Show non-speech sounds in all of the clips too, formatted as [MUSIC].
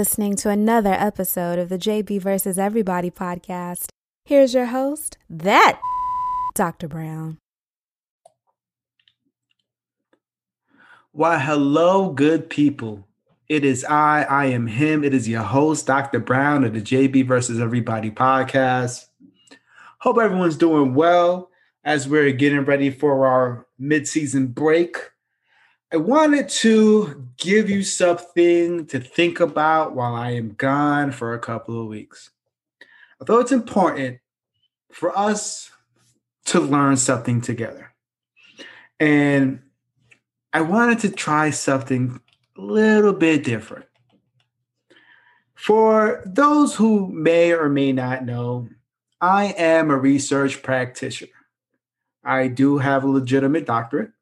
Listening to another episode of the JB versus Everybody podcast. Here's your host, that Dr. Brown. Why, hello, good people. It is I, I am him. It is your host, Dr. Brown of the JB versus Everybody podcast. Hope everyone's doing well as we're getting ready for our mid-season break. I wanted to give you something to think about while I am gone for a couple of weeks. Although it's important for us to learn something together. And I wanted to try something a little bit different. For those who may or may not know, I am a research practitioner. I do have a legitimate doctorate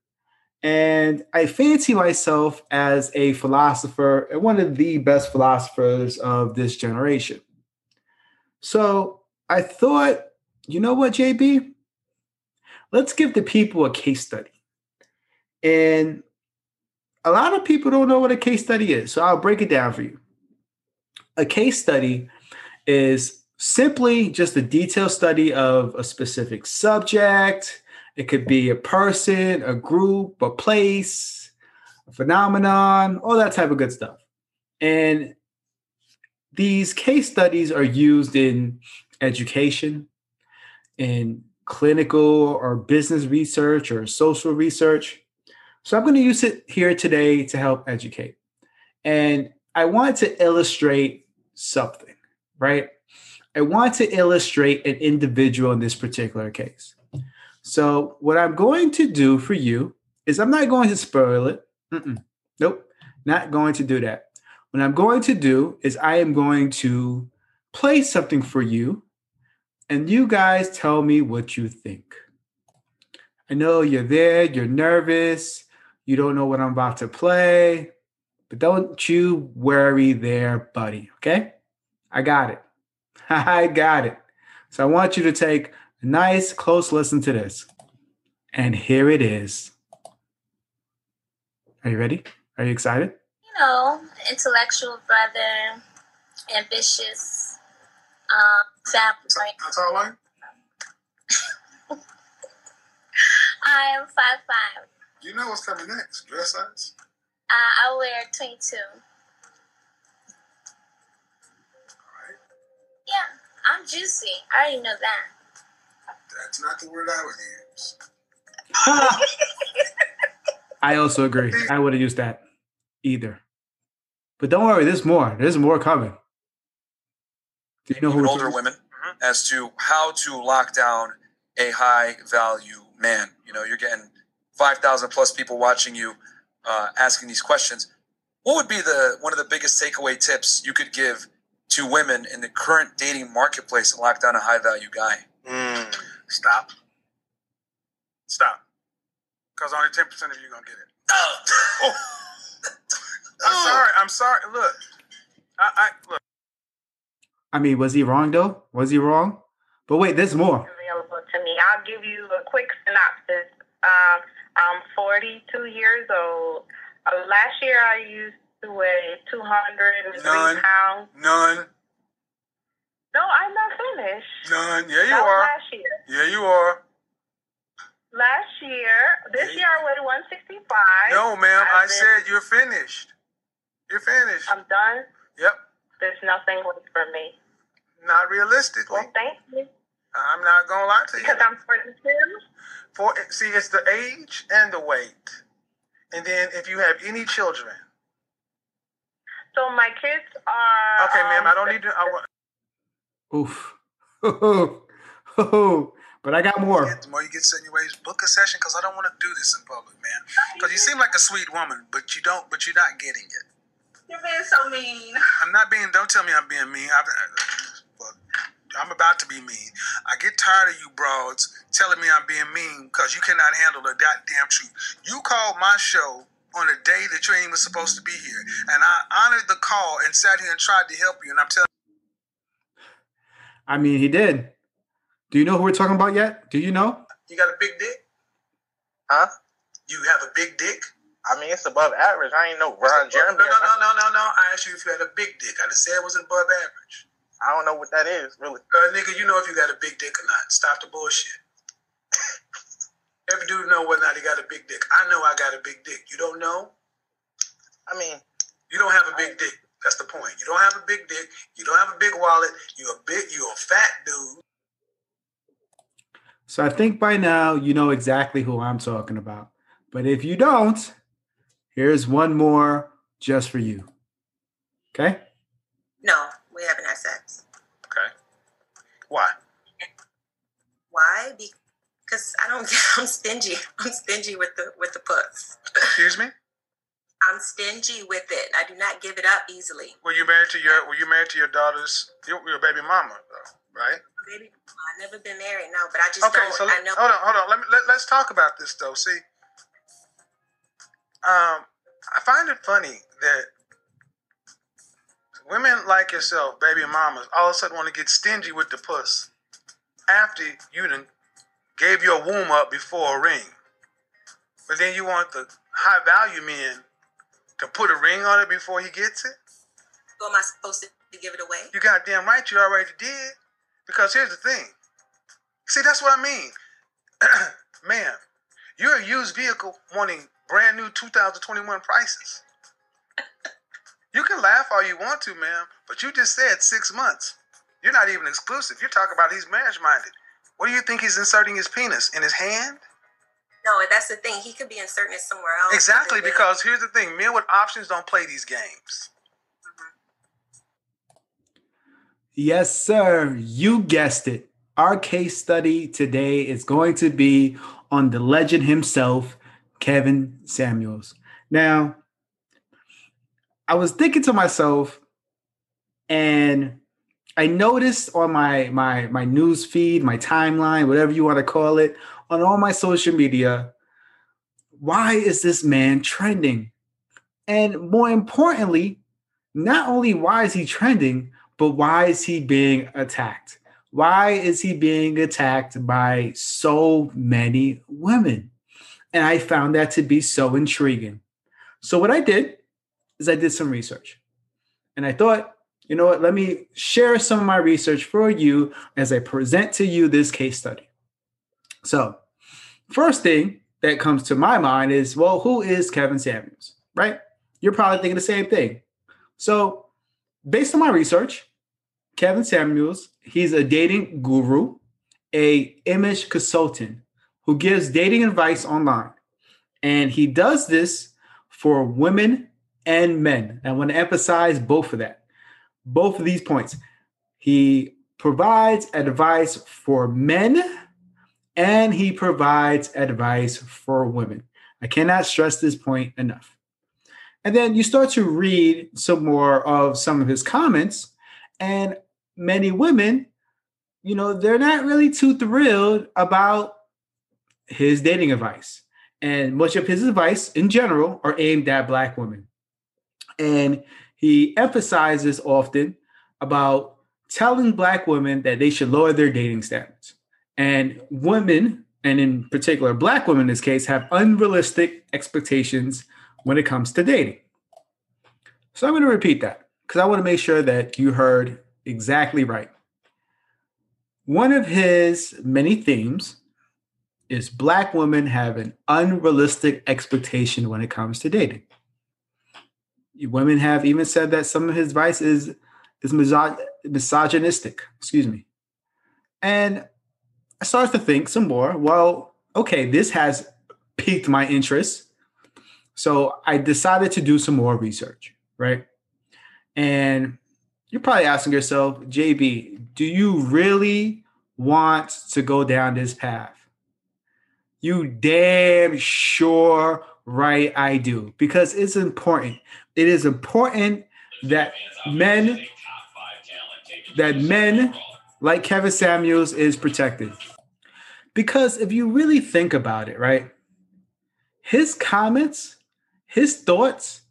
and I fancy myself as a philosopher and one of the best philosophers of this generation. So I thought, you know what, JB? Let's give the people a case study. And a lot of people don't know what a case study is. So I'll break it down for you. A case study is simply just a detailed study of a specific subject, it could be a person, a group, a place, a phenomenon, all that type of good stuff. And these case studies are used in education, in clinical or business research or social research. So I'm going to use it here today to help educate. And I want to illustrate something, right? I want to illustrate an individual in this particular case. So what I'm going to do for you is I'm not going to spoil it. Mm-mm. Nope, not going to do that. What I'm going to do is I am going to play something for you, and you guys tell me what you think. I know you're there, you're nervous, you don't know what I'm about to play, but don't you worry there, buddy. Okay? I got it. [LAUGHS] I got it. So I want you to take nice close listen to this. And here it is. Are you ready? Are you excited? You know, intellectual brother, ambitious, um, family. How tall are you? [LAUGHS] I am five five. You know what's coming next? Dress size? Uh, I wear twenty two. Alright. Yeah, I'm juicy. I already know that. That's not the word I would use. I also agree. I would have used that either. But don't worry, there's more. There's more coming. Do you know who older women mm-hmm. as to how to lock down a high value man? You know, you're getting five thousand plus people watching you, uh, asking these questions. What would be the one of the biggest takeaway tips you could give to women in the current dating marketplace to lock down a high value guy? Mm. Stop. Stop. Because only 10% of you going to get it. oh. [LAUGHS] I'm sorry. I'm sorry. Look. I, I look. I mean, was he wrong though? Was he wrong? But wait, there's more. Available to me. I'll give you a quick synopsis. Um, I'm 42 years old. Uh, last year I used to weigh 203 None. pounds. None. No, I'm not finished. None. Yeah, you that are. last year. Yeah, you are. Last year, this yeah. year I weighed 165. No, ma'am. I, I said you're finished. You're finished. I'm done. Yep. There's nothing left for me. Not realistically. Well, thank you. I'm not gonna lie to you. Because I'm 42. For see, it's the age and the weight, and then if you have any children. So my kids are. Okay, ma'am. Um, I don't need to. I, Oof. [LAUGHS] Oh, oh. but I got more. The more you get set in your ways, book a session because I don't want to do this in public, man. Because you seem like a sweet woman, but you don't. But you're not getting it. You're being so mean. [LAUGHS] I'm not being. Don't tell me I'm being mean. I, uh, uh, look, I'm about to be mean. I get tired of you broads telling me I'm being mean because you cannot handle the goddamn truth. You called my show on a day that you ain't even supposed to be here, and I honored the call and sat here and tried to help you. And I'm telling. I mean, he did. Do you know who we're talking about yet? Do you know? You got a big dick? Huh? You have a big dick? I mean, it's above average. I ain't know Ron Jeremy. No, no, no, no, no, no. I asked you if you had a big dick. I just said it was above average. I don't know what that is, really. Uh, nigga, you know if you got a big dick or not. Stop the bullshit. [LAUGHS] Every dude know whether or not he got a big dick. I know I got a big dick. You don't know? I mean, you don't have a big dick. That's the point. You don't have a big dick. You don't have a big wallet. You're a big. You're a fat dude. So I think by now you know exactly who I'm talking about. But if you don't, here's one more just for you. Okay? No, we haven't had sex. Okay. Why? Why? Because I don't. [LAUGHS] I'm stingy. I'm stingy with the with the puss. Excuse me. I'm stingy with it. I do not give it up easily. Were you married to your Were you married to your daughter's your, your baby mama though? Right. Baby, I've never been married. No, but I just okay. Don't, so I know. hold on, hold on. Let me let, let's talk about this though. See, um, I find it funny that women like yourself, baby mamas, all of a sudden want to get stingy with the puss after you done gave your womb up before a ring. But then you want the high value men to put a ring on it before he gets it? So am I supposed to give it away? You goddamn right you already did. Because here's the thing. See, that's what I mean. [CLEARS THROAT] Ma'am, you're a used vehicle wanting brand new 2021 prices. [LAUGHS] you can laugh all you want to, ma'am, but you just said six months. You're not even exclusive. You're talking about he's marriage minded. What do you think he's inserting his penis? In his hand? No, that's the thing. He could be inserting it somewhere else. Exactly, because here's the thing men with options don't play these games. Mm-hmm. Yes, sir. You guessed it. Our case study today is going to be on the legend himself, Kevin Samuels. Now, I was thinking to myself, and I noticed on my my my news feed, my timeline, whatever you want to call it, on all my social media, why is this man trending? And more importantly, not only why is he trending, but why is he being attacked? Why is he being attacked by so many women? And I found that to be so intriguing. So, what I did is I did some research. And I thought, you know what, let me share some of my research for you as I present to you this case study. So, first thing that comes to my mind is, well, who is Kevin Samuels, right? You're probably thinking the same thing. So, based on my research, Kevin Samuels, he's a dating guru, a image consultant who gives dating advice online. And he does this for women and men. I want to emphasize both of that. Both of these points. He provides advice for men and he provides advice for women. I cannot stress this point enough. And then you start to read some more of some of his comments, and many women, you know, they're not really too thrilled about his dating advice. And much of his advice in general are aimed at Black women. And he emphasizes often about telling Black women that they should lower their dating standards. And women, and in particular Black women in this case, have unrealistic expectations when it comes to dating. So I'm going to repeat that because I want to make sure that you heard exactly right. One of his many themes is Black women have an unrealistic expectation when it comes to dating. Women have even said that some of his advice is, is misog- misogynistic, excuse me. And I started to think some more. Well, okay, this has piqued my interest. So I decided to do some more research, right? And you're probably asking yourself, JB, do you really want to go down this path? You damn sure right I do because it's important. It is important that men that men like Kevin Samuels is protected. Because if you really think about it, right? His comments, his thoughts,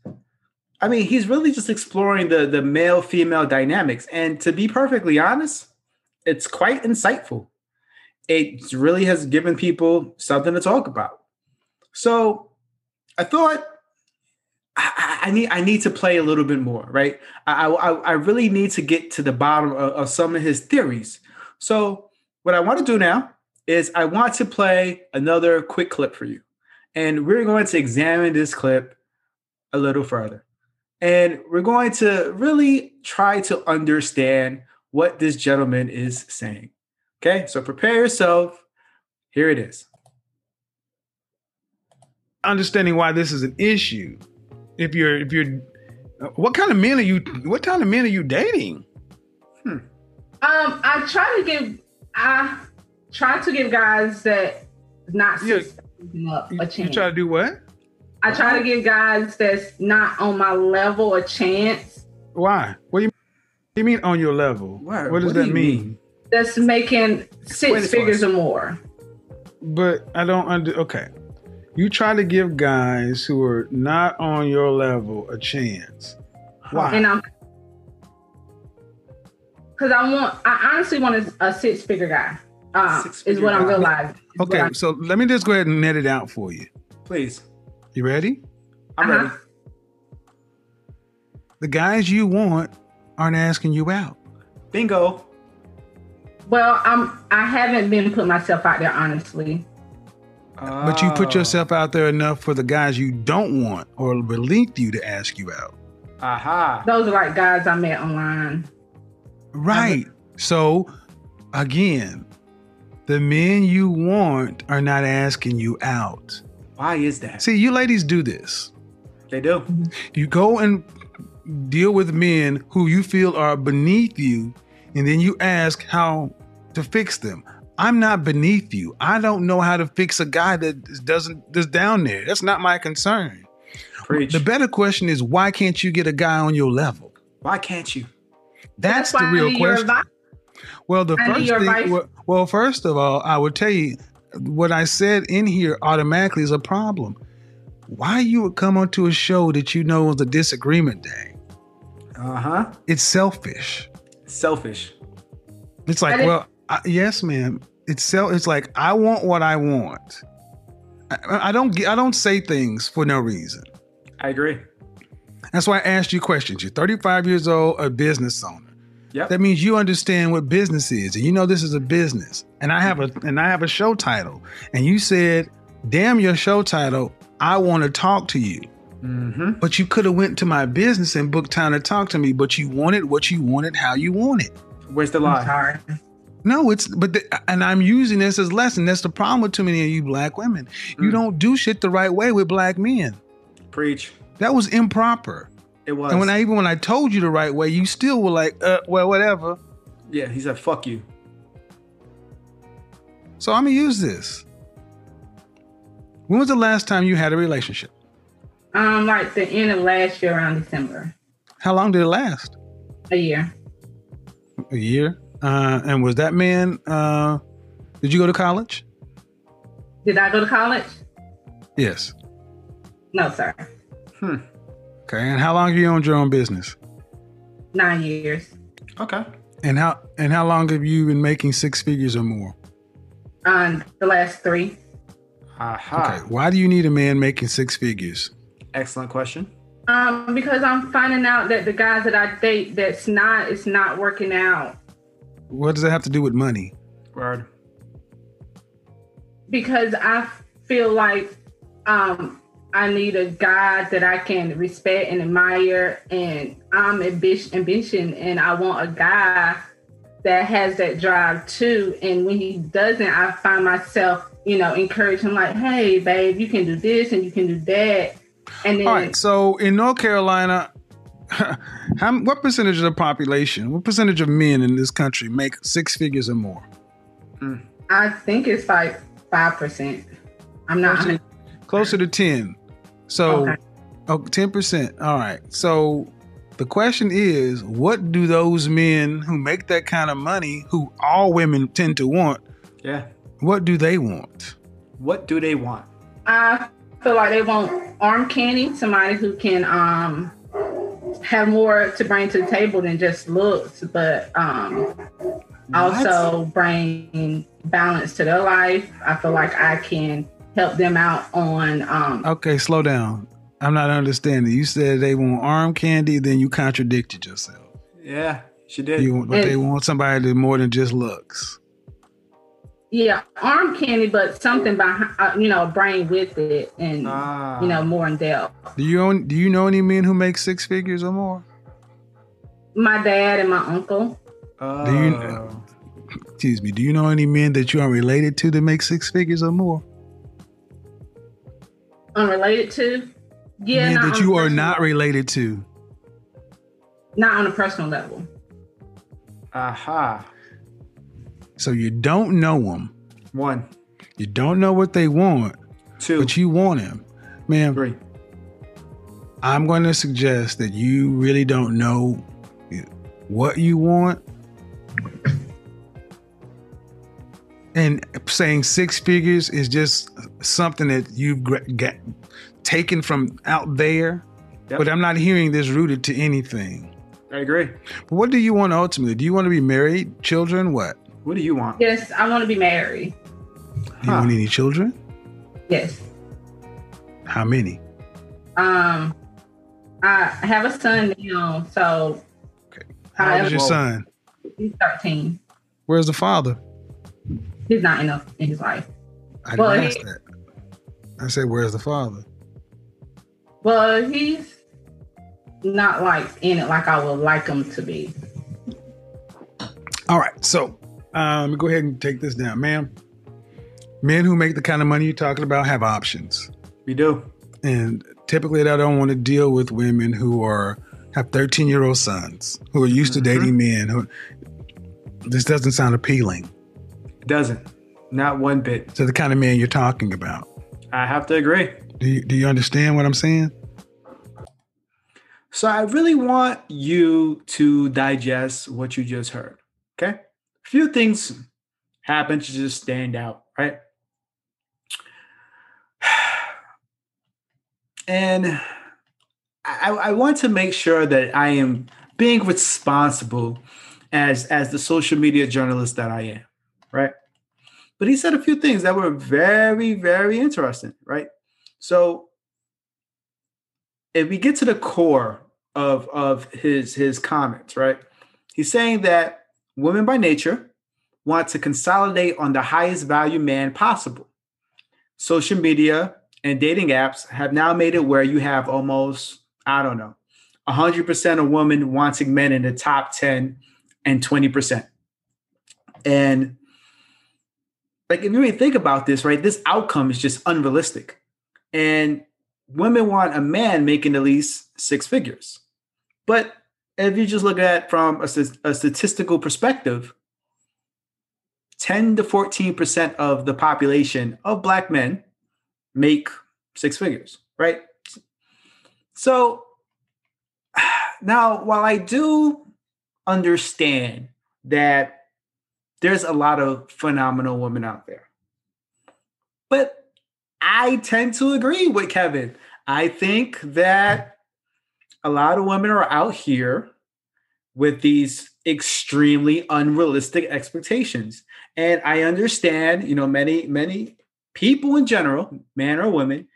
I mean, he's really just exploring the the male female dynamics and to be perfectly honest, it's quite insightful. It really has given people something to talk about. So, I thought I, I, need I need to play a little bit more, right? I I, I really need to get to the bottom of, of some of his theories. So what I want to do now is I want to play another quick clip for you, and we're going to examine this clip a little further, and we're going to really try to understand what this gentleman is saying. Okay, so prepare yourself. Here it is. Understanding why this is an issue if you're if you're what kind of men are you what kind of men are you dating? Hmm. Um, I try to give I try to give guys that not yeah. up a chance. You try to do what? I try to give guys that's not on my level a chance. Why? What do you, what do you mean on your level? What, what does what that mean? mean? That's making six figures or more. But I don't under okay you try to give guys who are not on your level a chance. Why? And I'm because I want, I honestly want a, a six figure guy. Um, is what I'm realizing. Okay, I'm, so let me just go ahead and net it out for you. Please. You ready? I'm uh-huh. ready. The guys you want aren't asking you out. Bingo. Well, I'm. I haven't been putting myself out there honestly. But you put oh. yourself out there enough for the guys you don't want or beneath you to ask you out. Aha. Those are like guys I met online. Right. So again, the men you want are not asking you out. Why is that? See, you ladies do this. They do. You go and deal with men who you feel are beneath you, and then you ask how to fix them. I'm not beneath you. I don't know how to fix a guy that doesn't that's down there. That's not my concern. Preach. The better question is why can't you get a guy on your level? Why can't you? That's, that's the real question. Well, the I first thing, well, well, first of all, I would tell you what I said in here automatically is a problem. Why you would come onto a show that you know is a disagreement day? Uh huh. It's selfish. Selfish. It's like, well, I, yes, ma'am. It's so. It's like I want what I want. I, I don't. I don't say things for no reason. I agree. That's why I asked you questions. You're 35 years old, a business owner. Yep. That means you understand what business is, and you know this is a business. And I have a and I have a show title. And you said, "Damn your show title! I want to talk to you." Mm-hmm. But you could have went to my business and booked time to talk to me. But you wanted what you wanted, how you wanted. Where's the lie? I'm sorry. No, it's but the, and I'm using this as lesson. That's the problem with too many of you black women. Mm. You don't do shit the right way with black men. Preach. That was improper. It was. And when I even when I told you the right way, you still were like, uh, well, whatever. Yeah, he said, "Fuck you." So I'm gonna use this. When was the last time you had a relationship? Um, like the end of last year, around December. How long did it last? A year. A year. Uh, and was that man? Uh, did you go to college? Did I go to college? Yes. No, sir. Hmm. Okay. And how long have you owned your own business? Nine years. Okay. And how and how long have you been making six figures or more? Um, the last three. Aha. Okay. Why do you need a man making six figures? Excellent question. Um, because I'm finding out that the guys that I date that's not it's not working out. What does that have to do with money? Word. Because I feel like um, I need a guy that I can respect and admire, and I'm ambition, and I want a guy that has that drive too. And when he doesn't, I find myself, you know, encouraging like, "Hey, babe, you can do this and you can do that." And then, all right. So in North Carolina, [LAUGHS] How, what percentage of the population, what percentage of men in this country make six figures or more? Mm. I think it's like 5%. I'm not closer, closer to 10. So, okay. oh, 10%. All right. So, the question is what do those men who make that kind of money, who all women tend to want, yeah, what do they want? What do they want? I feel like they want arm candy, somebody who can um have more to bring to the table than just looks, but um, also bring balance to their life. I feel like I can help them out on. Um, okay, slow down. I'm not understanding. You said they want arm candy, then you contradicted yourself. Yeah, she did. You, but they want somebody that more than just looks. Yeah, arm candy, but something behind, uh, you know, a brain with it, and ah. you know, more in depth. Do you own, do you know any men who make six figures or more? My dad and my uncle. Uh, do you? Oh. Excuse me. Do you know any men that you are related to that make six figures or more? Unrelated to? Yeah, men that you are not related to. Not on a personal level. Aha. So you don't know them. One. You don't know what they want. Two. But you want them. Man. Three. I'm going to suggest that you really don't know what you want. And saying six figures is just something that you've got taken from out there. Yep. But I'm not hearing this rooted to anything. I agree. But what do you want ultimately? Do you want to be married, children, what? What do you want? Yes, I want to be married. Do you huh. want any children? Yes. How many? Um, I have a son now, so. Okay. How old is your son? He's thirteen. Where's the father? He's not enough in his life. I didn't well, ask he, that. I said, "Where's the father?" Well, he's not like in it like I would like him to be. All right, so um, go ahead and take this down, ma'am. Men who make the kind of money you're talking about have options. We do, and typically, I don't want to deal with women who are have 13 year old sons who are used mm-hmm. to dating men. Who this doesn't sound appealing. It doesn't, not one bit. To the kind of man you're talking about. I have to agree. Do you, do you understand what I'm saying? So I really want you to digest what you just heard. Okay. Few things happen to just stand out, right? [SIGHS] And I, I want to make sure that I am being responsible as as the social media journalist that I am, right? But he said a few things that were very, very interesting, right? So if we get to the core of of his his comments, right? He's saying that women by nature want to consolidate on the highest value man possible. Social media and dating apps have now made it where you have almost, I don't know, 100% of women wanting men in the top 10 and 20%. And like, if you really think about this, right, this outcome is just unrealistic. And women want a man making at least six figures. But if you just look at from a, a statistical perspective, 10 to 14% of the population of black men make six figures, right? So now, while I do understand that there's a lot of phenomenal women out there, but I tend to agree with Kevin. I think that a lot of women are out here with these extremely unrealistic expectations. And I understand, you know, many, many people in general, men or women,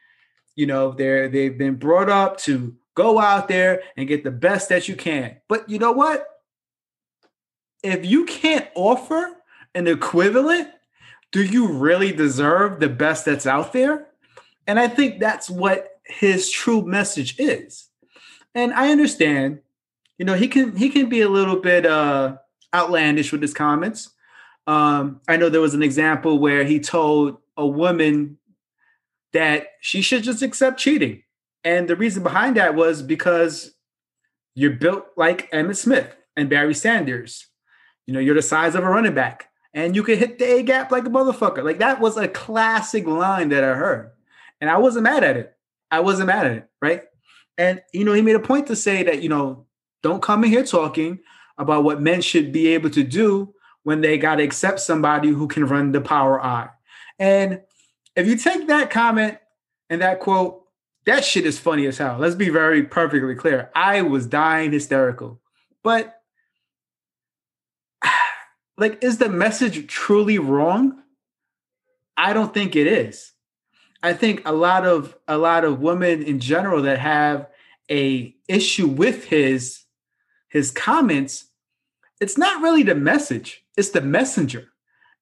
you know, they're they've been brought up to go out there and get the best that you can. But you know what? If you can't offer an equivalent, do you really deserve the best that's out there? And I think that's what his true message is and I understand, you know, he can he can be a little bit uh outlandish with his comments. Um, I know there was an example where he told a woman that she should just accept cheating. And the reason behind that was because you're built like Emmitt Smith and Barry Sanders. You know, you're the size of a running back and you can hit the A gap like a motherfucker. Like that was a classic line that I heard. And I wasn't mad at it. I wasn't mad at it, right? And you know, he made a point to say that, you know, don't come in here talking about what men should be able to do when they got to accept somebody who can run the power I. And if you take that comment and that quote, that shit is funny as hell. Let's be very perfectly clear. I was dying hysterical. But [SIGHS] like, is the message truly wrong? I don't think it is. I think a lot of a lot of women in general that have a issue with his his comments, it's not really the message, it's the messenger.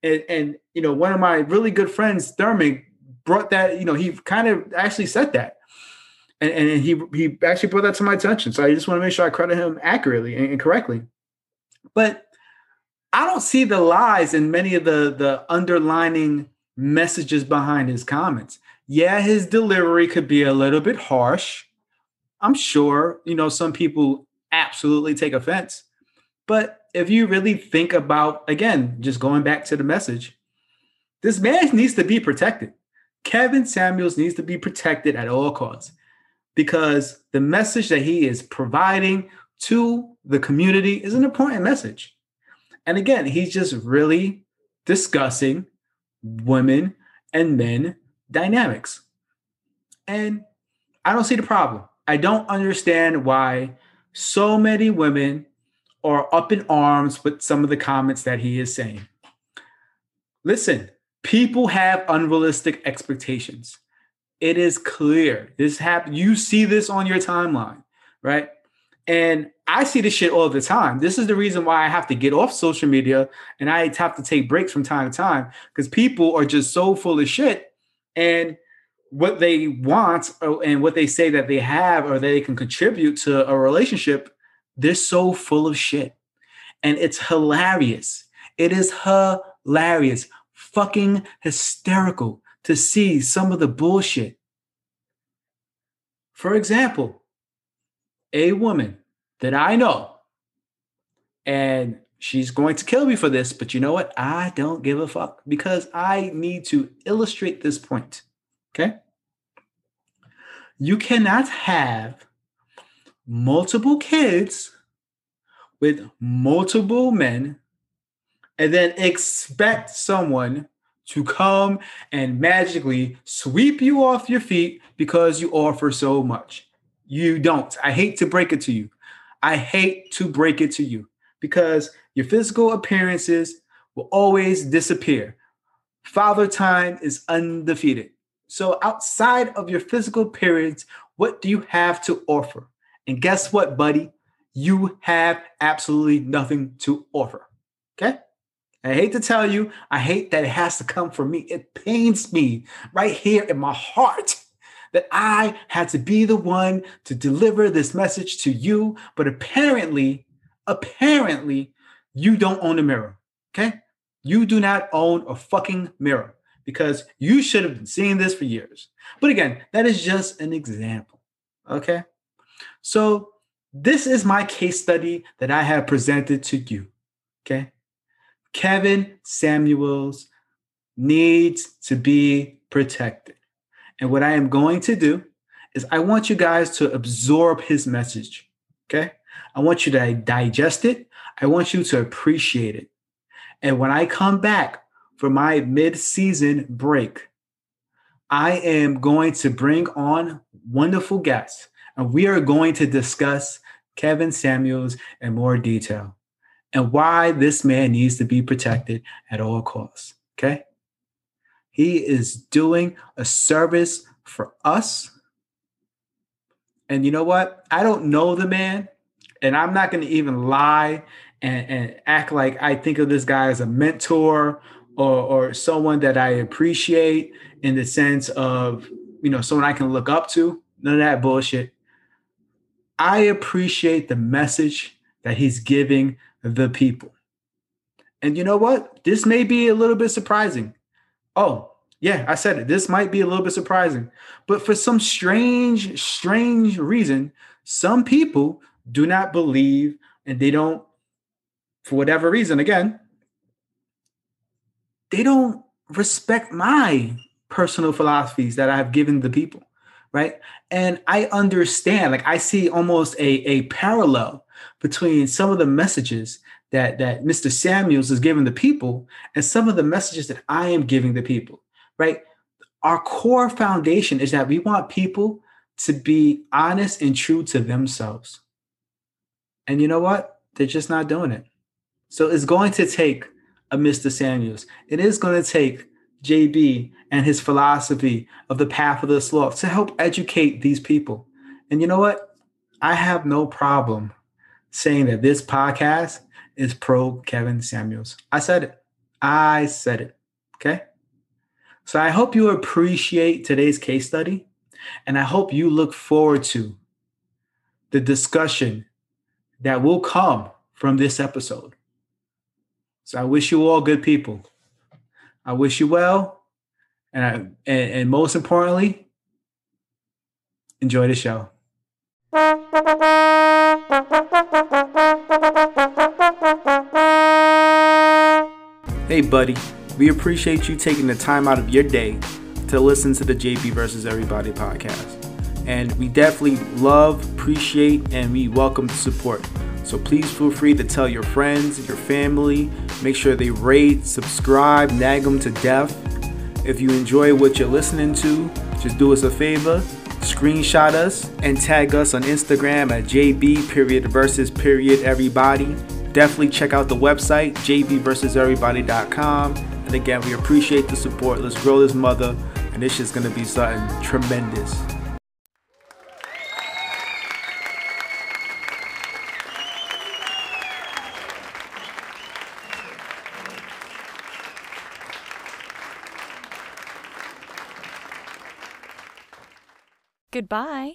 And, and you know, one of my really good friends, Thurman, brought that, you know, he kind of actually said that. And, and he he actually brought that to my attention. So I just want to make sure I credit him accurately and, and correctly. But I don't see the lies in many of the the underlining messages behind his comments. Yeah, his delivery could be a little bit harsh. I'm sure, you know, some people absolutely take offense. But if you really think about, again, just going back to the message, this man needs to be protected. Kevin Samuels needs to be protected at all costs because the message that he is providing to the community is an important message. And again, he's just really discussing women and men dynamics. And I don't see the problem. I don't understand why so many women are up in arms with some of the comments that he is saying. Listen, people have unrealistic expectations. It is clear. This happen. You see this on your timeline, right? And I see this shit all the time. This is the reason why I have to get off social media and I have to take breaks from time to time because people are just so full of shit. And what they want uh, and what they say that they have or they can contribute to a relationship, they're so full of shit. And it's hilarious. It is hilarious, fucking hysterical to see some of the bullshit. For example, a woman that I know, and she's going to kill me for this, but you know what? I don't give a fuck because I need to illustrate this point. Okay. You cannot have multiple kids with multiple men and then expect someone to come and magically sweep you off your feet because you offer so much. You don't. I hate to break it to you. I hate to break it to you because your physical appearances will always disappear. Father time is undefeated. So, outside of your physical periods, what do you have to offer? And guess what, buddy? You have absolutely nothing to offer. Okay? I hate to tell you, I hate that it has to come from me. It pains me right here in my heart that I had to be the one to deliver this message to you. But apparently, apparently, you don't own a mirror. Okay? You do not own a fucking mirror because you should have been seeing this for years. But again, that is just an example. Okay. So, this is my case study that I have presented to you. Okay. Kevin Samuels needs to be protected. And what I am going to do is I want you guys to absorb his message. Okay. I want you to digest it. I want you to appreciate it. And when I come back, for my mid-season break, I am going to bring on wonderful guests, and we are going to discuss Kevin Samuels in more detail and why this man needs to be protected at all costs. Okay? He is doing a service for us. And you know what? I don't know the man, and I'm not going to even lie and, and act like I think of this guy as a mentor or, or someone that I appreciate in the sense of, you know, someone I can look up to. None of that bullshit. I appreciate the message that he's giving the people. And you know what? This may be a little bit surprising. Oh, yeah, I said it. This might be a little bit surprising. But for some strange, strange reason, some people do not believe and they don't, for whatever reason, again, they don't respect my personal philosophies that I've given the people, right? And I understand, like I see almost a, a parallel between some of the messages that that Mr. Samuels is giving the people and some of the messages that I am giving the people, right? Our core foundation is that we want people to be honest and true to themselves. And you know what? They're just not doing it. So it's going to take a Mr. Samuels. It is going to take JB and his philosophy of the path of the sloth to help educate these people. And you know what? I have no problem saying that this podcast is pro Kevin Samuels. I said it. I said it. Okay. So I hope you appreciate today's case study and I hope you look forward to the discussion that will come from this episode. So I wish you all good people. I wish you well. And, I, and, and most importantly, enjoy the show. Hey, buddy. We appreciate you taking the time out of your day to listen to the JB versus Everybody podcast. And we definitely love, appreciate, and we welcome the support. So please feel free to tell your friends, your family, make sure they rate, subscribe, nag them to death. If you enjoy what you're listening to, just do us a favor, screenshot us and tag us on Instagram at JB period versus period everybody. Definitely check out the website, jbversuseverybody.com. And again, we appreciate the support. Let's grow this mother, and this is gonna be something tremendous. Goodbye.